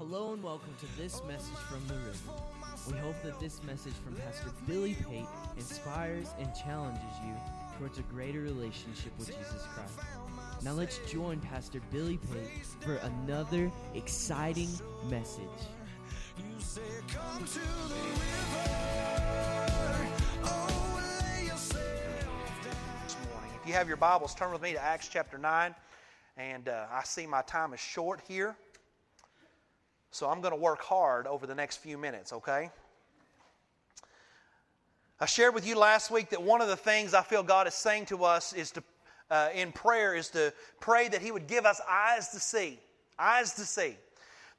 Hello and welcome to this message from the river. We hope that this message from Pastor Billy Pate inspires and challenges you towards a greater relationship with Jesus Christ. Now let's join Pastor Billy Pate for another exciting message. You say, Come to the river. Oh, lay yourself down. this morning. If you have your Bibles, turn with me to Acts chapter 9. And uh, I see my time is short here. So I'm going to work hard over the next few minutes, okay? I shared with you last week that one of the things I feel God is saying to us is to, uh, in prayer, is to pray that He would give us eyes to see. Eyes to see.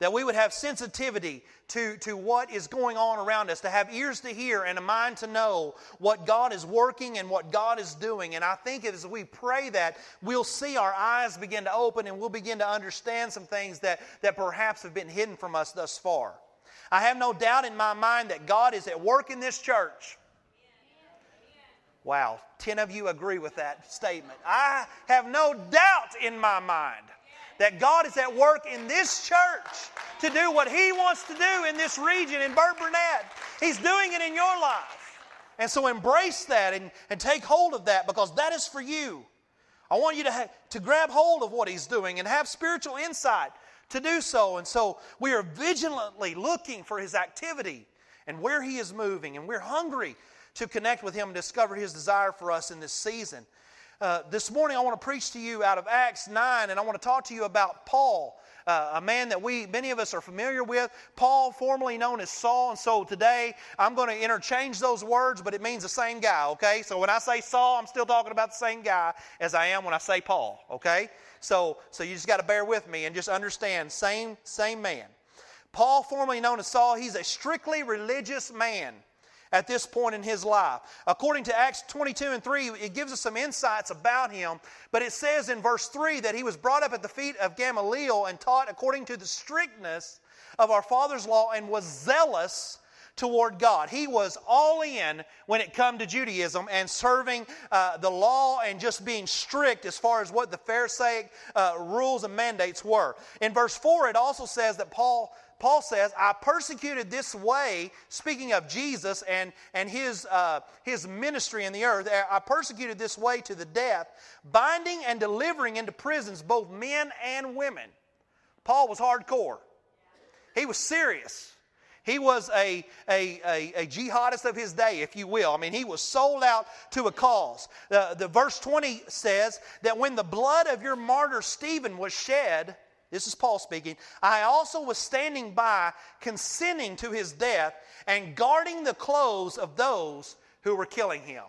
That we would have sensitivity to, to what is going on around us, to have ears to hear and a mind to know what God is working and what God is doing. And I think as we pray that, we'll see our eyes begin to open and we'll begin to understand some things that, that perhaps have been hidden from us thus far. I have no doubt in my mind that God is at work in this church. Wow, 10 of you agree with that statement. I have no doubt in my mind that God is at work in this church to do what He wants to do in this region, in Burt Burnett. He's doing it in your life. And so embrace that and, and take hold of that because that is for you. I want you to, ha- to grab hold of what He's doing and have spiritual insight to do so. And so we are vigilantly looking for His activity and where He is moving, and we're hungry to connect with Him and discover His desire for us in this season. Uh, this morning, I want to preach to you out of Acts 9, and I want to talk to you about Paul, uh, a man that we, many of us, are familiar with. Paul, formerly known as Saul, and so today I'm going to interchange those words, but it means the same guy, okay? So when I say Saul, I'm still talking about the same guy as I am when I say Paul, okay? So, so you just got to bear with me and just understand, same, same man. Paul, formerly known as Saul, he's a strictly religious man at this point in his life. According to Acts 22 and 3, it gives us some insights about him, but it says in verse 3 that he was brought up at the feet of Gamaliel and taught according to the strictness of our father's law and was zealous toward God. He was all in when it come to Judaism and serving uh, the law and just being strict as far as what the Pharisaic uh, rules and mandates were. In verse 4, it also says that Paul Paul says, I persecuted this way, speaking of Jesus and, and his, uh, his ministry in the earth, I persecuted this way to the death, binding and delivering into prisons both men and women. Paul was hardcore, he was serious. He was a, a, a, a, jihadist of his day, if you will. I mean, he was sold out to a cause. Uh, the verse 20 says that when the blood of your martyr Stephen was shed, this is Paul speaking. I also was standing by, consenting to his death and guarding the clothes of those who were killing him.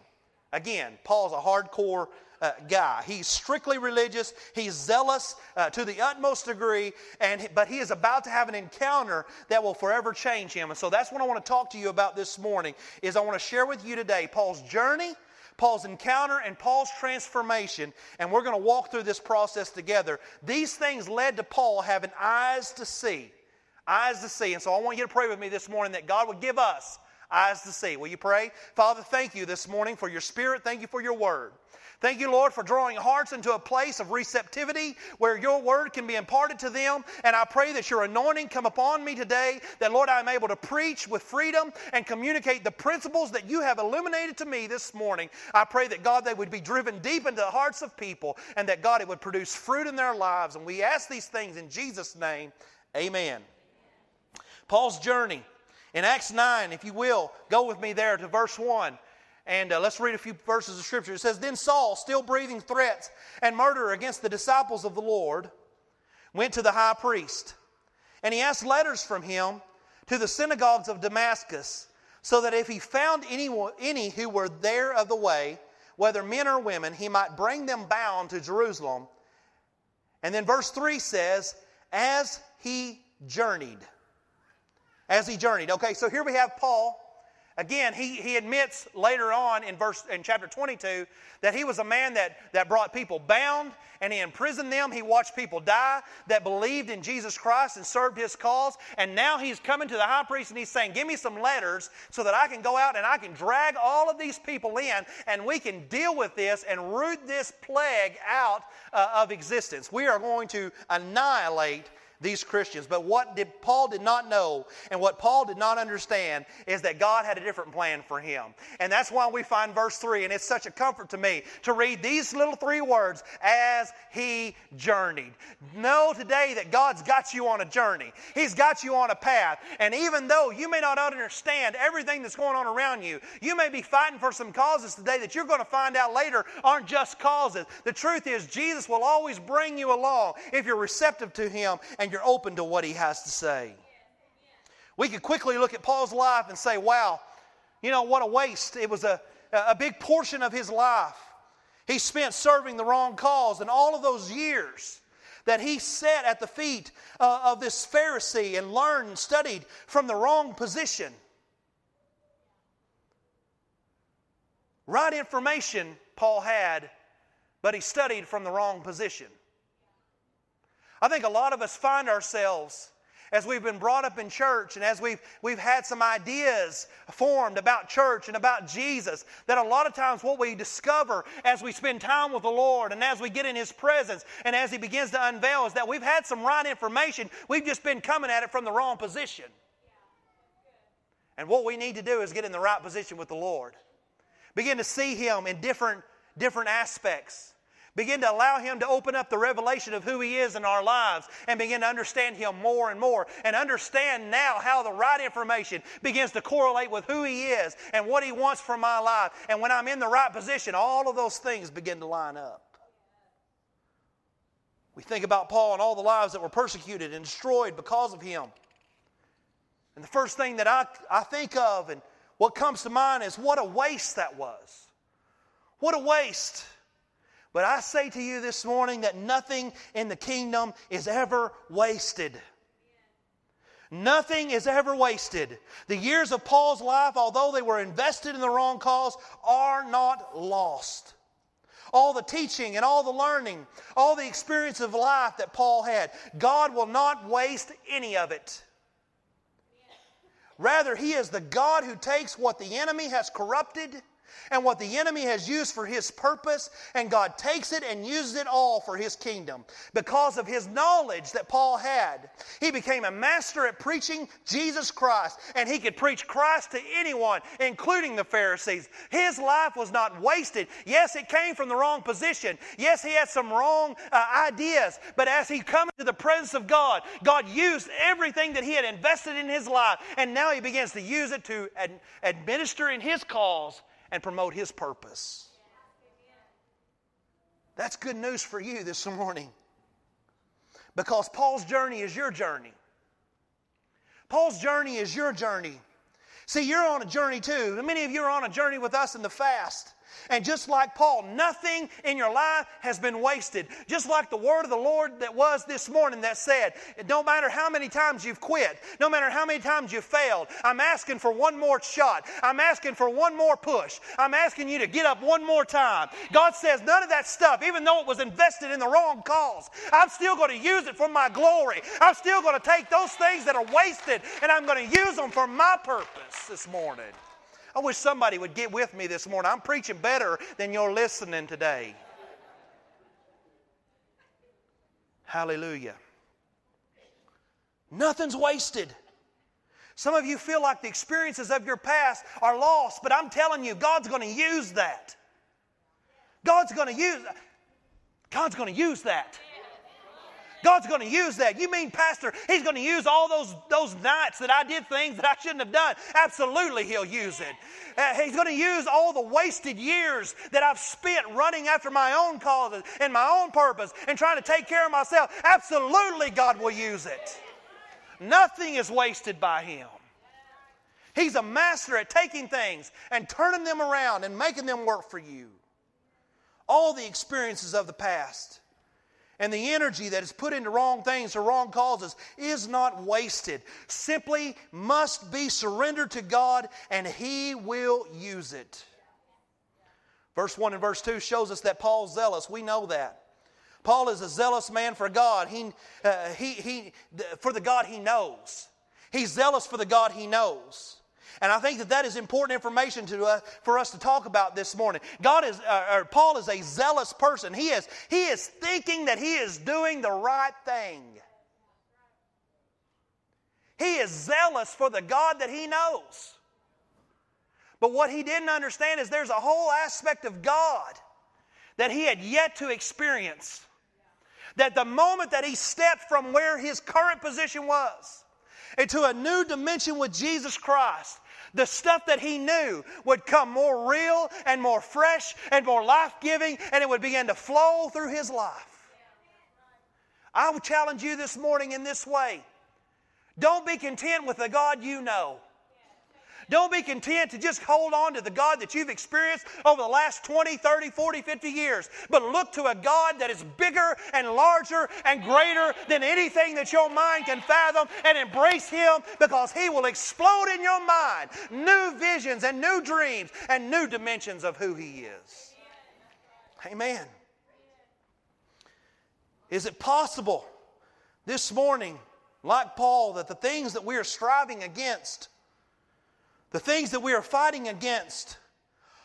Again, Paul's a hardcore uh, guy. He's strictly religious. He's zealous uh, to the utmost degree, and but he is about to have an encounter that will forever change him. And so that's what I want to talk to you about this morning. Is I want to share with you today Paul's journey Paul's encounter and Paul's transformation, and we're going to walk through this process together. These things led to Paul having eyes to see. Eyes to see. And so I want you to pray with me this morning that God would give us eyes to see. Will you pray? Father, thank you this morning for your spirit. Thank you for your word. Thank you, Lord, for drawing hearts into a place of receptivity where your word can be imparted to them. And I pray that your anointing come upon me today, that, Lord, I'm able to preach with freedom and communicate the principles that you have illuminated to me this morning. I pray that, God, they would be driven deep into the hearts of people and that, God, it would produce fruit in their lives. And we ask these things in Jesus' name. Amen. Paul's journey. In Acts 9, if you will, go with me there to verse 1. And uh, let's read a few verses of Scripture. It says, Then Saul, still breathing threats and murder against the disciples of the Lord, went to the high priest. And he asked letters from him to the synagogues of Damascus, so that if he found anyone, any who were there of the way, whether men or women, he might bring them bound to Jerusalem. And then verse 3 says, As he journeyed. As he journeyed. Okay, so here we have Paul Again, he, he admits later on in verse in chapter 22 that he was a man that, that brought people bound and he imprisoned them. He watched people die that believed in Jesus Christ and served his cause. And now he's coming to the high priest and he's saying, Give me some letters so that I can go out and I can drag all of these people in and we can deal with this and root this plague out uh, of existence. We are going to annihilate these Christians. But what did Paul did not know and what Paul did not understand is that God had a different plan for him. And that's why we find verse 3 and it's such a comfort to me to read these little three words as he journeyed. Know today that God's got you on a journey. He's got you on a path. And even though you may not understand everything that's going on around you, you may be fighting for some causes today that you're going to find out later aren't just causes. The truth is Jesus will always bring you along if you're receptive to him and you're open to what he has to say. We could quickly look at Paul's life and say, wow, you know, what a waste. It was a, a big portion of his life. He spent serving the wrong cause, and all of those years that he sat at the feet uh, of this Pharisee and learned and studied from the wrong position. Right information Paul had, but he studied from the wrong position. I think a lot of us find ourselves as we've been brought up in church and as we've, we've had some ideas formed about church and about Jesus, that a lot of times what we discover as we spend time with the Lord and as we get in His presence and as He begins to unveil is that we've had some right information. We've just been coming at it from the wrong position. And what we need to do is get in the right position with the Lord. Begin to see Him in different, different aspects. Begin to allow Him to open up the revelation of who He is in our lives and begin to understand Him more and more. And understand now how the right information begins to correlate with who He is and what He wants for my life. And when I'm in the right position, all of those things begin to line up. We think about Paul and all the lives that were persecuted and destroyed because of him. And the first thing that I, I think of and what comes to mind is what a waste that was. What a waste. But I say to you this morning that nothing in the kingdom is ever wasted. Nothing is ever wasted. The years of Paul's life, although they were invested in the wrong cause, are not lost. All the teaching and all the learning, all the experience of life that Paul had, God will not waste any of it. Rather, He is the God who takes what the enemy has corrupted and what the enemy has used for his purpose, and God takes it and uses it all for his kingdom. Because of his knowledge that Paul had, he became a master at preaching Jesus Christ, and he could preach Christ to anyone, including the Pharisees. His life was not wasted. Yes, it came from the wrong position. Yes, he had some wrong uh, ideas, but as he come into the presence of God, God used everything that he had invested in his life, and now he begins to use it to ad- administer in his cause and promote His purpose. That's good news for you this morning. Because Paul's journey is your journey. Paul's journey is your journey. See, you're on a journey too. Many of you are on a journey with us in the fast. And just like Paul, nothing in your life has been wasted. Just like the word of the Lord that was this morning that said, no matter how many times you've quit, no matter how many times you've failed, I'm asking for one more shot. I'm asking for one more push. I'm asking you to get up one more time. God says, none of that stuff, even though it was invested in the wrong cause, I'm still going to use it for my glory. I'm still going to take those things that are wasted and I'm going to use them for my purpose this morning. I wish somebody would get with me this morning. I'm preaching better than you're listening today. Hallelujah. Nothing's wasted. Some of you feel like the experiences of your past are lost, but I'm telling you, God's going to use that. God's going to use God's going to use that. God's going to use that. You mean, Pastor, He's going to use all those, those nights that I did things that I shouldn't have done? Absolutely, He'll use it. Uh, he's going to use all the wasted years that I've spent running after my own causes and my own purpose and trying to take care of myself. Absolutely, God will use it. Nothing is wasted by Him. He's a master at taking things and turning them around and making them work for you. All the experiences of the past and the energy that is put into wrong things or wrong causes is not wasted. Simply must be surrendered to God and He will use it. Verse 1 and verse 2 shows us that Paul's zealous. We know that. Paul is a zealous man for God. He, uh, he, he, for the God he knows. He's zealous for the God he knows. And I think that that is important information to, uh, for us to talk about this morning. God is, uh, or Paul is a zealous person. He is, he is thinking that he is doing the right thing. He is zealous for the God that he knows. But what he didn't understand is there's a whole aspect of God that he had yet to experience. That the moment that he stepped from where his current position was into a new dimension with Jesus Christ, the stuff that he knew would come more real and more fresh and more life giving, and it would begin to flow through his life. I would challenge you this morning in this way don't be content with the God you know. Don't be content to just hold on to the God that you've experienced over the last 20, 30, 40, 50 years, but look to a God that is bigger and larger and greater than anything that your mind can fathom and embrace Him because He will explode in your mind new visions and new dreams and new dimensions of who He is. Amen. Is it possible this morning, like Paul, that the things that we are striving against the things that we are fighting against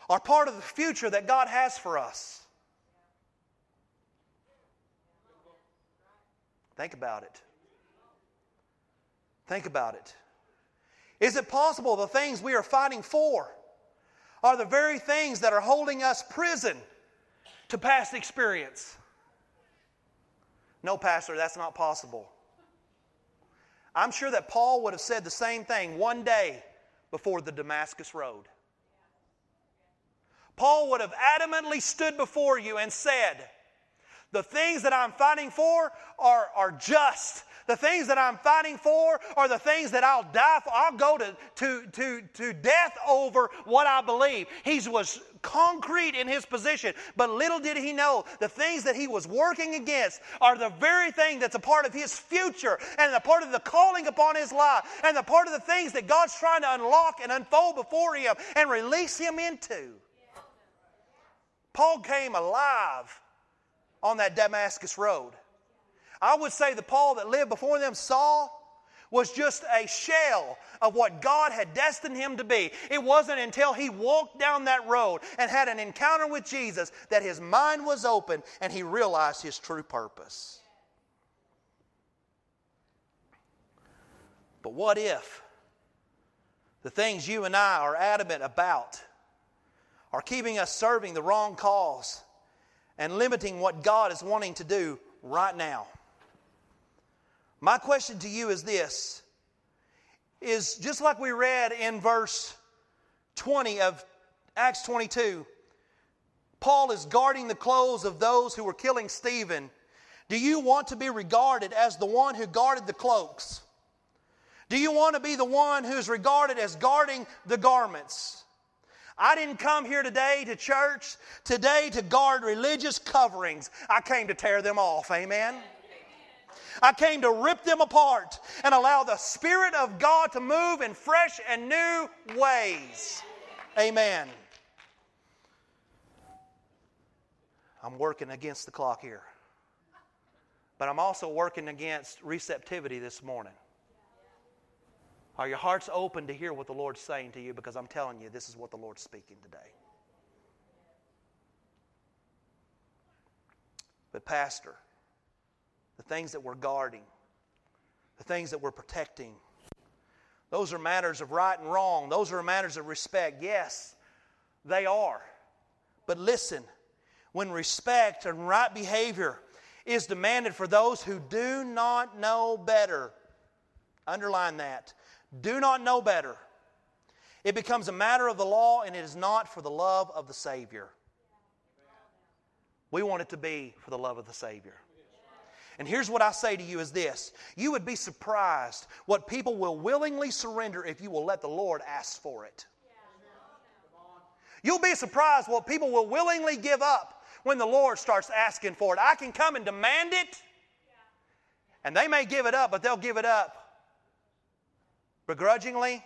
are part of the future that God has for us. Think about it. Think about it. Is it possible the things we are fighting for are the very things that are holding us prison to past experience? No, Pastor, that's not possible. I'm sure that Paul would have said the same thing one day before the Damascus Road. Paul would have adamantly stood before you and said, The things that I'm fighting for are, are just. The things that I'm fighting for are the things that I'll die for. I'll go to, to, to, to death over what I believe. He was concrete in his position, but little did he know the things that he was working against are the very thing that's a part of his future and a part of the calling upon his life and the part of the things that God's trying to unlock and unfold before him and release him into. Paul came alive on that Damascus road. I would say the Paul that lived before them, Saul, was just a shell of what God had destined him to be. It wasn't until he walked down that road and had an encounter with Jesus that his mind was open and he realized his true purpose. But what if the things you and I are adamant about are keeping us serving the wrong cause and limiting what God is wanting to do right now? My question to you is this is just like we read in verse 20 of Acts 22, Paul is guarding the clothes of those who were killing Stephen. Do you want to be regarded as the one who guarded the cloaks? Do you want to be the one who's regarded as guarding the garments? I didn't come here today to church today to guard religious coverings. I came to tear them off. Amen. I came to rip them apart and allow the Spirit of God to move in fresh and new ways. Amen. I'm working against the clock here. But I'm also working against receptivity this morning. Are your hearts open to hear what the Lord's saying to you? Because I'm telling you, this is what the Lord's speaking today. But, Pastor, the things that we're guarding, the things that we're protecting. Those are matters of right and wrong. Those are matters of respect. Yes, they are. But listen, when respect and right behavior is demanded for those who do not know better, underline that, do not know better, it becomes a matter of the law and it is not for the love of the Savior. We want it to be for the love of the Savior. And here's what I say to you is this you would be surprised what people will willingly surrender if you will let the Lord ask for it. You'll be surprised what people will willingly give up when the Lord starts asking for it. I can come and demand it, and they may give it up, but they'll give it up begrudgingly,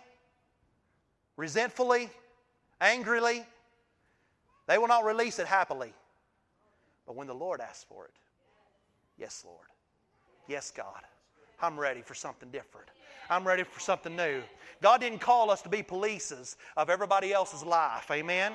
resentfully, angrily. They will not release it happily. But when the Lord asks for it, Yes, Lord. Yes, God. I'm ready for something different. I'm ready for something new. God didn't call us to be polices of everybody else's life. Amen?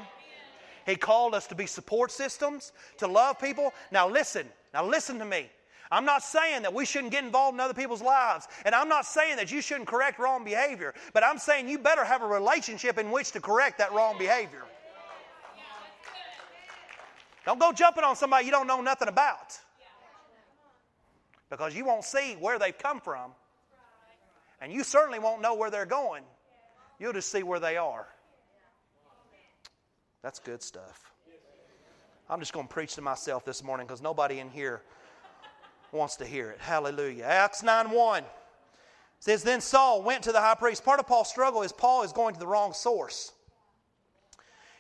He called us to be support systems, to love people. Now listen, now listen to me. I'm not saying that we shouldn't get involved in other people's lives. And I'm not saying that you shouldn't correct wrong behavior. But I'm saying you better have a relationship in which to correct that wrong behavior. Don't go jumping on somebody you don't know nothing about. Because you won't see where they've come from. And you certainly won't know where they're going. You'll just see where they are. That's good stuff. I'm just going to preach to myself this morning because nobody in here wants to hear it. Hallelujah. Acts 9 1 says, Then Saul went to the high priest. Part of Paul's struggle is Paul is going to the wrong source.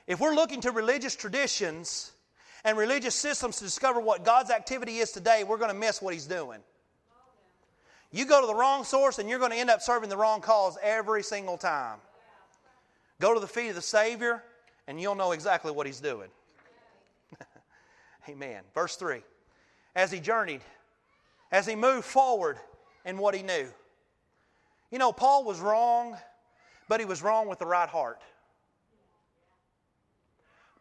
If we're looking to religious traditions and religious systems to discover what God's activity is today, we're going to miss what he's doing. You go to the wrong source and you're going to end up serving the wrong cause every single time. Go to the feet of the Savior and you'll know exactly what he's doing. Amen. Verse 3 As he journeyed, as he moved forward in what he knew. You know, Paul was wrong, but he was wrong with the right heart.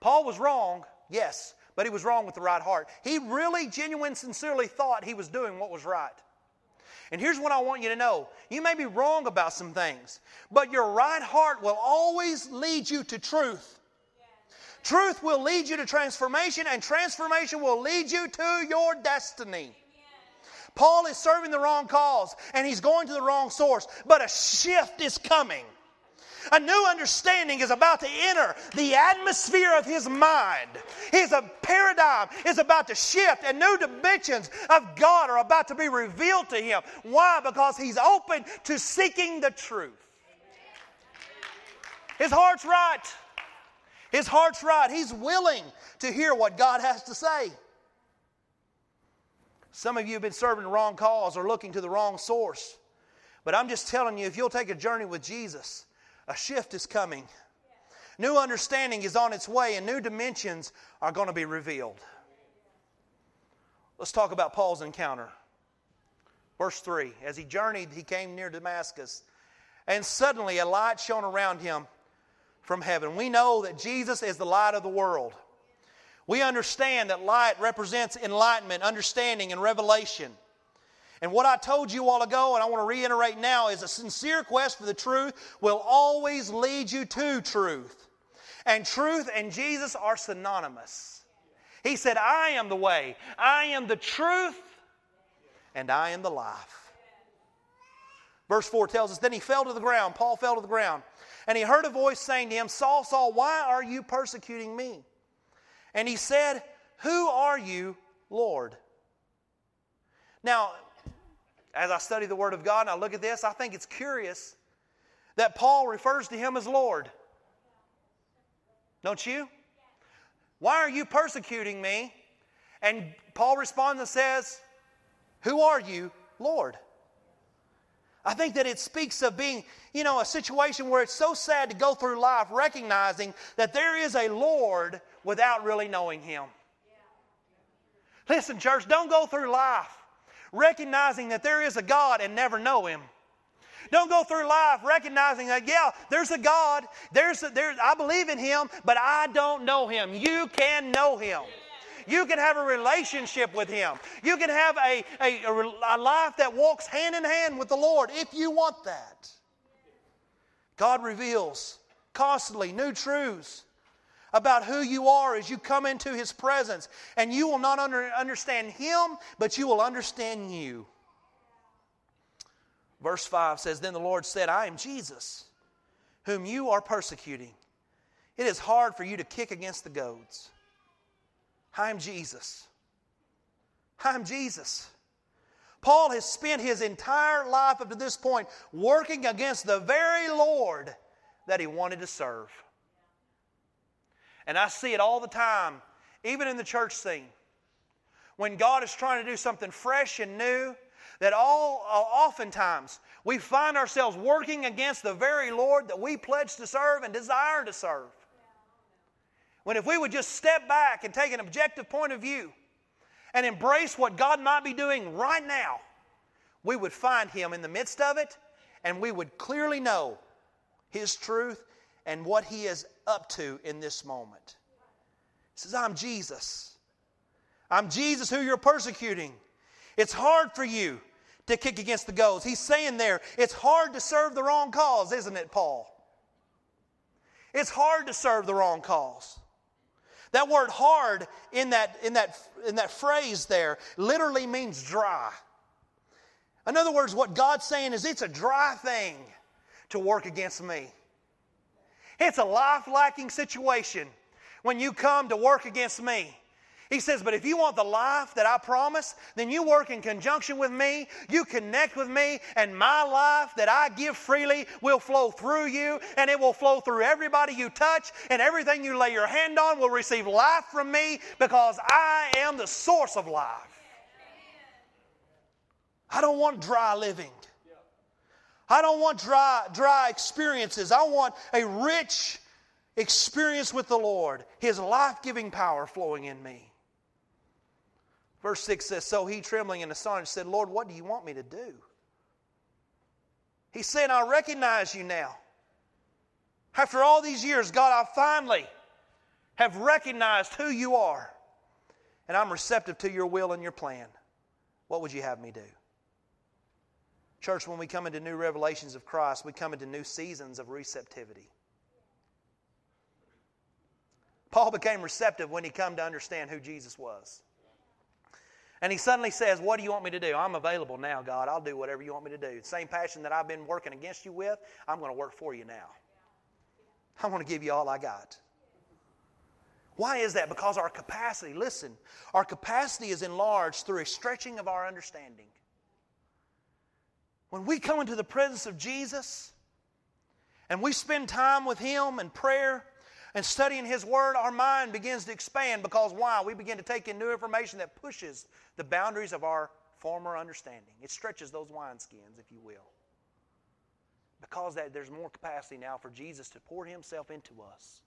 Paul was wrong, yes, but he was wrong with the right heart. He really, genuine, sincerely thought he was doing what was right. And here's what I want you to know you may be wrong about some things, but your right heart will always lead you to truth. Truth will lead you to transformation, and transformation will lead you to your destiny. Paul is serving the wrong cause and he's going to the wrong source, but a shift is coming. A new understanding is about to enter the atmosphere of his mind. His paradigm is about to shift, and new dimensions of God are about to be revealed to him. Why? Because he's open to seeking the truth. His heart's right. His heart's right. He's willing to hear what God has to say. Some of you have been serving the wrong cause or looking to the wrong source. But I'm just telling you, if you'll take a journey with Jesus, a shift is coming. New understanding is on its way, and new dimensions are going to be revealed. Let's talk about Paul's encounter. Verse 3 As he journeyed, he came near Damascus, and suddenly a light shone around him from heaven. We know that Jesus is the light of the world. We understand that light represents enlightenment, understanding, and revelation. And what I told you all ago, and I want to reiterate now, is a sincere quest for the truth will always lead you to truth. And truth and Jesus are synonymous. He said, I am the way, I am the truth, and I am the life. Verse 4 tells us, Then he fell to the ground, Paul fell to the ground, and he heard a voice saying to him, Saul, Saul, why are you persecuting me? And he said, Who are you, Lord? Now, as I study the Word of God and I look at this, I think it's curious that Paul refers to him as Lord. Don't you? Why are you persecuting me? And Paul responds and says, Who are you, Lord? I think that it speaks of being, you know, a situation where it's so sad to go through life recognizing that there is a Lord without really knowing Him. Listen, church, don't go through life recognizing that there is a God and never know Him. Don't go through life recognizing that, yeah, there's a God, there's a, there, I believe in Him, but I don't know Him. You can know Him. You can have a relationship with Him. You can have a, a, a life that walks hand in hand with the Lord if you want that. God reveals constantly new truths about who you are as you come into His presence. And you will not under, understand Him, but you will understand you. Verse 5 says Then the Lord said, I am Jesus, whom you are persecuting. It is hard for you to kick against the goads. I am Jesus. I am Jesus. Paul has spent his entire life up to this point working against the very Lord that he wanted to serve. And I see it all the time, even in the church scene. When God is trying to do something fresh and new, that all oftentimes we find ourselves working against the very Lord that we pledge to serve and desire to serve. When if we would just step back and take an objective point of view and embrace what God might be doing right now, we would find Him in the midst of it and we would clearly know His truth and what he is up to in this moment. He says, I'm Jesus. I'm Jesus who you're persecuting. It's hard for you to kick against the goads. He's saying there, it's hard to serve the wrong cause, isn't it, Paul? It's hard to serve the wrong cause. That word hard in that, in that, in that phrase there literally means dry. In other words, what God's saying is it's a dry thing to work against me. It's a life lacking situation when you come to work against me. He says, But if you want the life that I promise, then you work in conjunction with me, you connect with me, and my life that I give freely will flow through you, and it will flow through everybody you touch, and everything you lay your hand on will receive life from me because I am the source of life. I don't want dry living. I don't want dry, dry experiences. I want a rich experience with the Lord, His life giving power flowing in me. Verse 6 says, So he, trembling and astonished, said, Lord, what do you want me to do? He's saying, I recognize you now. After all these years, God, I finally have recognized who you are, and I'm receptive to your will and your plan. What would you have me do? Church, when we come into new revelations of Christ, we come into new seasons of receptivity. Paul became receptive when he come to understand who Jesus was. And he suddenly says, What do you want me to do? I'm available now, God. I'll do whatever you want me to do. The same passion that I've been working against you with, I'm going to work for you now. I want to give you all I got. Why is that? Because our capacity, listen, our capacity is enlarged through a stretching of our understanding. When we come into the presence of Jesus and we spend time with Him in prayer, and studying His Word, our mind begins to expand because why? We begin to take in new information that pushes the boundaries of our former understanding. It stretches those wineskins, if you will. Because that there's more capacity now for Jesus to pour Himself into us.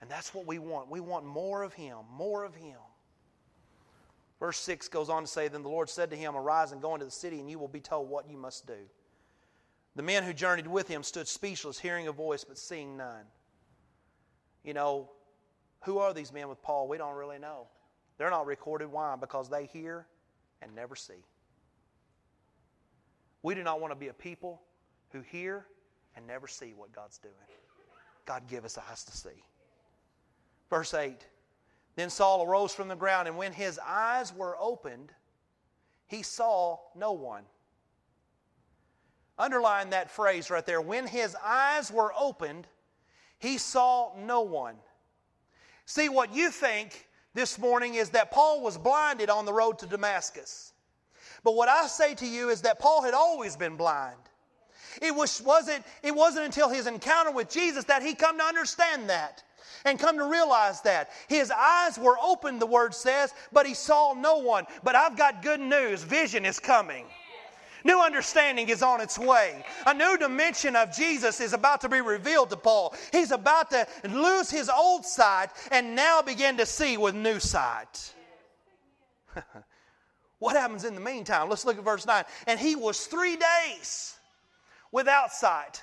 And that's what we want. We want more of Him, more of Him. Verse 6 goes on to say, Then the Lord said to him, Arise and go into the city, and you will be told what you must do. The men who journeyed with him stood speechless, hearing a voice, but seeing none you know, who are these men with Paul? We don't really know. They're not recorded. Why? Because they hear and never see. We do not want to be a people who hear and never see what God's doing. God give us eyes to see. Verse 8 Then Saul arose from the ground, and when his eyes were opened, he saw no one. Underline that phrase right there. When his eyes were opened, he saw no one. See, what you think this morning is that Paul was blinded on the road to Damascus. But what I say to you is that Paul had always been blind. It, was, wasn't, it wasn't until his encounter with Jesus that he come to understand that and come to realize that. His eyes were open, the word says, but he saw no one. But I've got good news vision is coming. New understanding is on its way. A new dimension of Jesus is about to be revealed to Paul. He's about to lose his old sight and now begin to see with new sight. what happens in the meantime? Let's look at verse 9. And he was three days without sight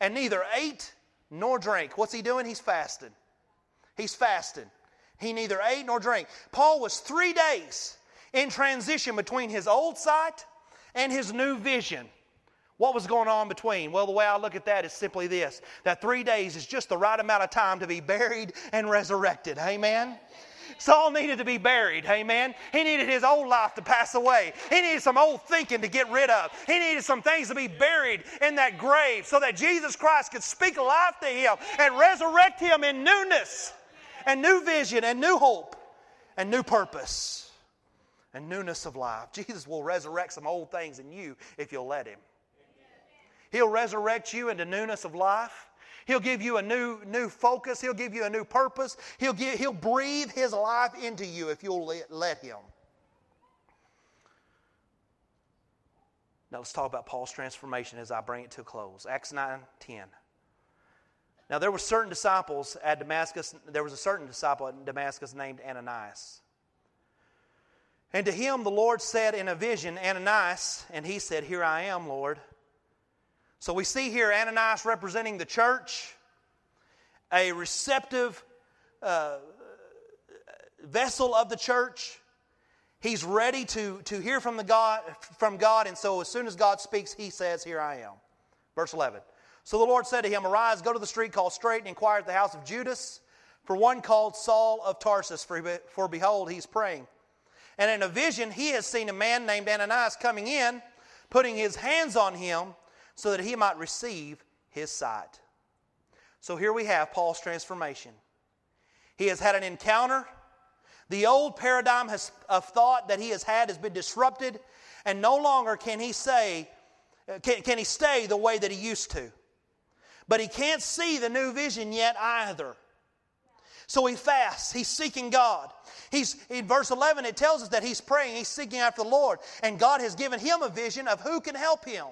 and neither ate nor drank. What's he doing? He's fasting. He's fasting. He neither ate nor drank. Paul was three days in transition between his old sight and his new vision. What was going on between? Well, the way I look at that is simply this that three days is just the right amount of time to be buried and resurrected. Amen? Saul needed to be buried, amen. He needed his old life to pass away. He needed some old thinking to get rid of. He needed some things to be buried in that grave so that Jesus Christ could speak life to him and resurrect him in newness and new vision and new hope and new purpose and newness of life. Jesus will resurrect some old things in you if you'll let Him. He'll resurrect you into newness of life. He'll give you a new, new focus. He'll give you a new purpose. He'll, give, he'll breathe His life into you if you'll let, let Him. Now let's talk about Paul's transformation as I bring it to a close. Acts 9 10. Now there were certain disciples at Damascus, there was a certain disciple at Damascus named Ananias. And to him the Lord said in a vision, Ananias, and he said, Here I am, Lord. So we see here Ananias representing the church, a receptive uh, vessel of the church. He's ready to, to hear from, the God, from God, and so as soon as God speaks, he says, Here I am. Verse 11. So the Lord said to him, Arise, go to the street called Straight, and inquire at the house of Judas for one called Saul of Tarsus, for, for behold, he's praying. And in a vision, he has seen a man named Ananias coming in, putting his hands on him so that he might receive his sight. So here we have Paul's transformation. He has had an encounter. The old paradigm has, of thought that he has had has been disrupted, and no longer can he say, uh, can, can he stay the way that he used to. But he can't see the new vision yet either. So he fasts. He's seeking God. He's in verse 11 it tells us that he's praying, he's seeking after the Lord, and God has given him a vision of who can help him.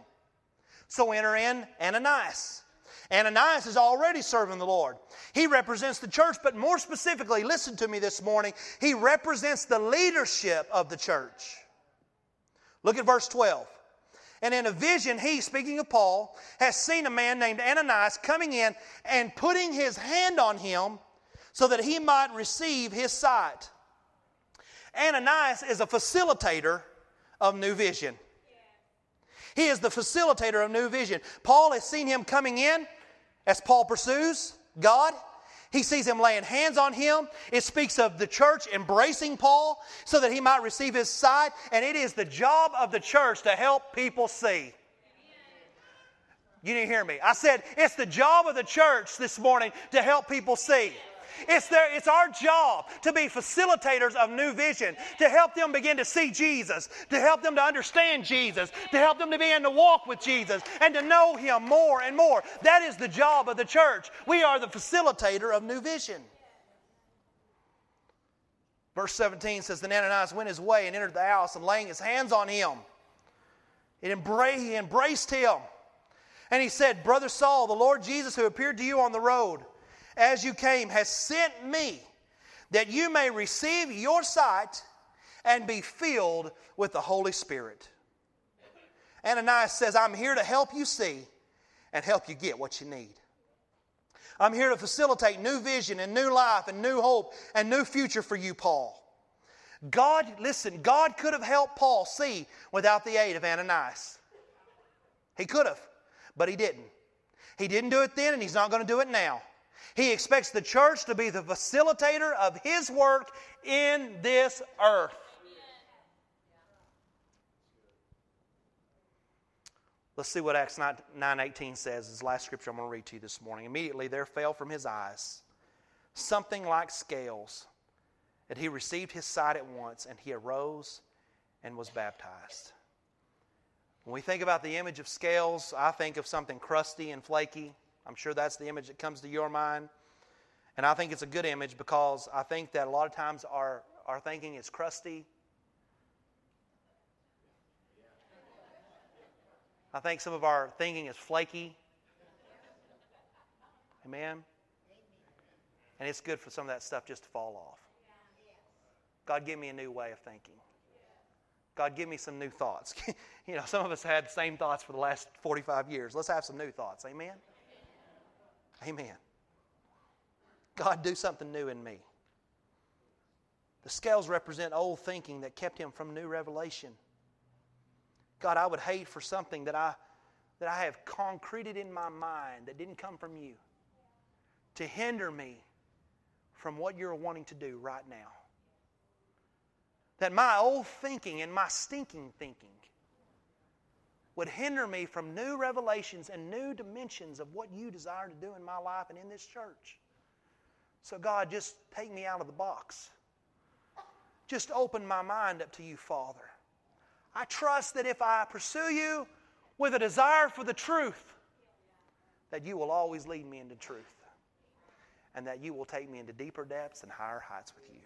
So enter in Ananias. Ananias is already serving the Lord. He represents the church, but more specifically, listen to me this morning, he represents the leadership of the church. Look at verse 12. And in a vision, he, speaking of Paul, has seen a man named Ananias coming in and putting his hand on him so that he might receive his sight. Ananias is a facilitator of new vision. He is the facilitator of new vision. Paul has seen him coming in as Paul pursues God. He sees him laying hands on him. It speaks of the church embracing Paul so that he might receive his sight. And it is the job of the church to help people see. You didn't hear me. I said it's the job of the church this morning to help people see. It's, their, it's our job to be facilitators of new vision, to help them begin to see Jesus, to help them to understand Jesus, to help them to begin to walk with Jesus, and to know Him more and more. That is the job of the church. We are the facilitator of new vision. Verse 17 says, Then Ananias went his way and entered the house, and laying his hands on him, he embraced him. And he said, Brother Saul, the Lord Jesus who appeared to you on the road, as you came has sent me that you may receive your sight and be filled with the Holy Spirit. Ananias says, I'm here to help you see and help you get what you need. I'm here to facilitate new vision and new life and new hope and new future for you, Paul. God, listen, God could have helped Paul see without the aid of Ananias. He could have, but he didn't. He didn't do it then, and he's not going to do it now. He expects the church to be the facilitator of His work in this earth. Let's see what Acts 9:18 says. Is the last scripture I'm going to read to you this morning. Immediately there fell from his eyes something like scales, and he received his sight at once, and he arose and was baptized. When we think about the image of scales, I think of something crusty and flaky. I'm sure that's the image that comes to your mind. And I think it's a good image because I think that a lot of times our, our thinking is crusty. I think some of our thinking is flaky. Amen? And it's good for some of that stuff just to fall off. God, give me a new way of thinking. God, give me some new thoughts. you know, some of us had the same thoughts for the last 45 years. Let's have some new thoughts. Amen? Amen. God, do something new in me. The scales represent old thinking that kept him from new revelation. God, I would hate for something that I, that I have concreted in my mind that didn't come from you to hinder me from what you're wanting to do right now. That my old thinking and my stinking thinking would hinder me from new revelations and new dimensions of what you desire to do in my life and in this church. So, God, just take me out of the box. Just open my mind up to you, Father. I trust that if I pursue you with a desire for the truth, that you will always lead me into truth and that you will take me into deeper depths and higher heights with you.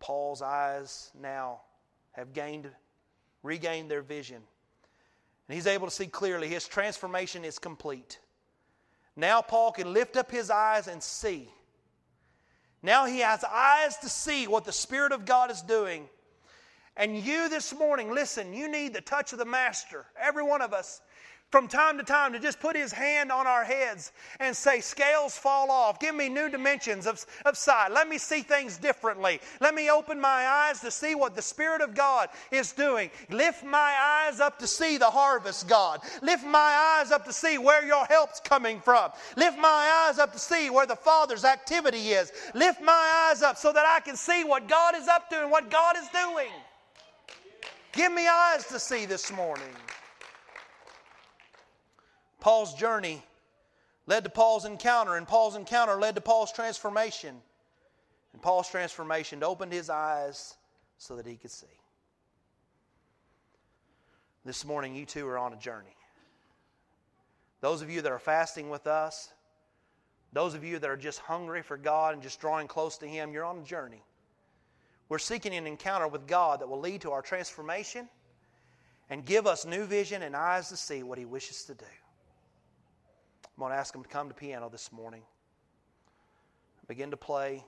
Paul's eyes now have gained regained their vision. And he's able to see clearly. His transformation is complete. Now Paul can lift up his eyes and see. Now he has eyes to see what the Spirit of God is doing. And you this morning, listen, you need the touch of the Master. Every one of us. From time to time to just put his hand on our heads and say, Scales fall off. Give me new dimensions of, of sight. Let me see things differently. Let me open my eyes to see what the Spirit of God is doing. Lift my eyes up to see the harvest, God. Lift my eyes up to see where your help's coming from. Lift my eyes up to see where the Father's activity is. Lift my eyes up so that I can see what God is up to and what God is doing. Give me eyes to see this morning. Paul's journey led to Paul's encounter, and Paul's encounter led to Paul's transformation. And Paul's transformation opened his eyes so that he could see. This morning, you too are on a journey. Those of you that are fasting with us, those of you that are just hungry for God and just drawing close to Him, you're on a journey. We're seeking an encounter with God that will lead to our transformation and give us new vision and eyes to see what He wishes to do. I'm going to ask them to come to piano this morning. Begin to play.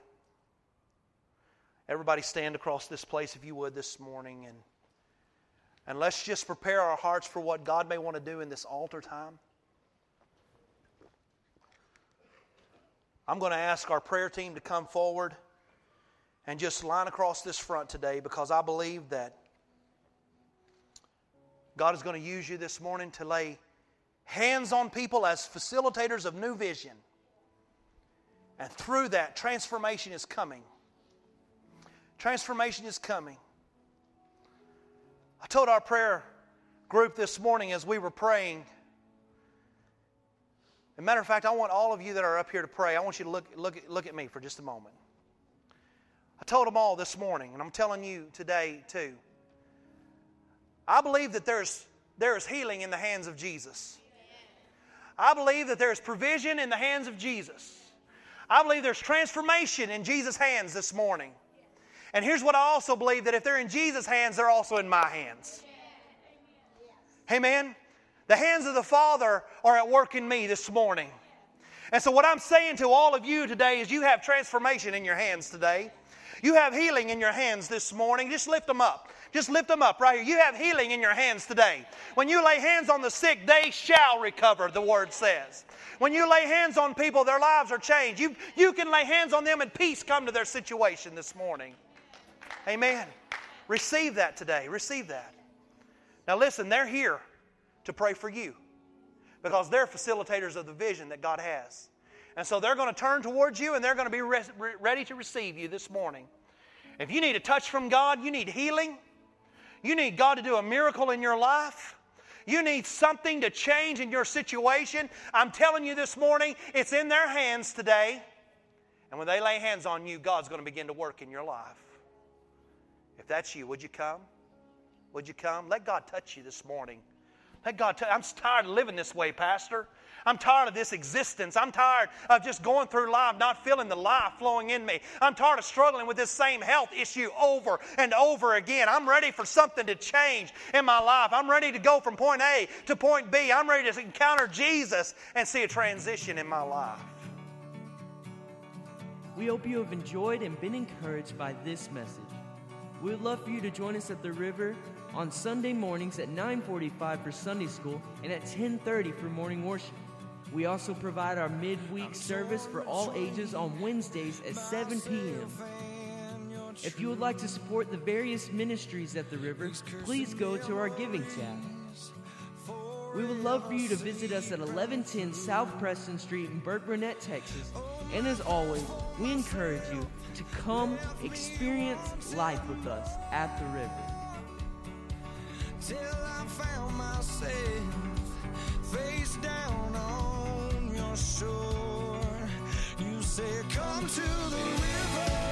Everybody stand across this place if you would this morning and and let's just prepare our hearts for what God may want to do in this altar time. I'm going to ask our prayer team to come forward and just line across this front today because I believe that God is going to use you this morning to lay hands on people as facilitators of new vision. And through that, transformation is coming. Transformation is coming. I told our prayer group this morning as we were praying. As a matter of fact, I want all of you that are up here to pray, I want you to look, look, look at me for just a moment. I told them all this morning, and I'm telling you today too. I believe that there's, there is healing in the hands of Jesus. I believe that there's provision in the hands of Jesus. I believe there's transformation in Jesus' hands this morning. And here's what I also believe that if they're in Jesus' hands, they're also in my hands. Amen? The hands of the Father are at work in me this morning. And so, what I'm saying to all of you today is you have transformation in your hands today. You have healing in your hands this morning. Just lift them up. Just lift them up right here. You have healing in your hands today. When you lay hands on the sick, they shall recover, the word says. When you lay hands on people, their lives are changed. You, you can lay hands on them and peace come to their situation this morning. Amen. Receive that today. Receive that. Now, listen, they're here to pray for you because they're facilitators of the vision that God has. And so they're going to turn towards you and they're going to be re- ready to receive you this morning. If you need a touch from God, you need healing, you need God to do a miracle in your life. You need something to change in your situation. I'm telling you this morning, it's in their hands today. And when they lay hands on you, God's going to begin to work in your life. If that's you, would you come? Would you come? Let God touch you this morning. Let God touch. I'm tired of living this way, Pastor. I'm tired of this existence. I'm tired of just going through life, not feeling the life flowing in me. I'm tired of struggling with this same health issue over and over again. I'm ready for something to change in my life. I'm ready to go from point A to point B. I'm ready to encounter Jesus and see a transition in my life. We hope you have enjoyed and been encouraged by this message. We would love for you to join us at the river on Sunday mornings at 9:45 for Sunday school and at 10:30 for morning worship. We also provide our midweek service for all ages on Wednesdays at 7 p.m. If you would like to support the various ministries at the river, please go to our giving tab. We would love for you to visit us at 1110 South Preston Street in Burkburnett, Texas. And as always, we encourage you to come experience life with us at the river. Till I found myself face down on your shore. You say, Come to the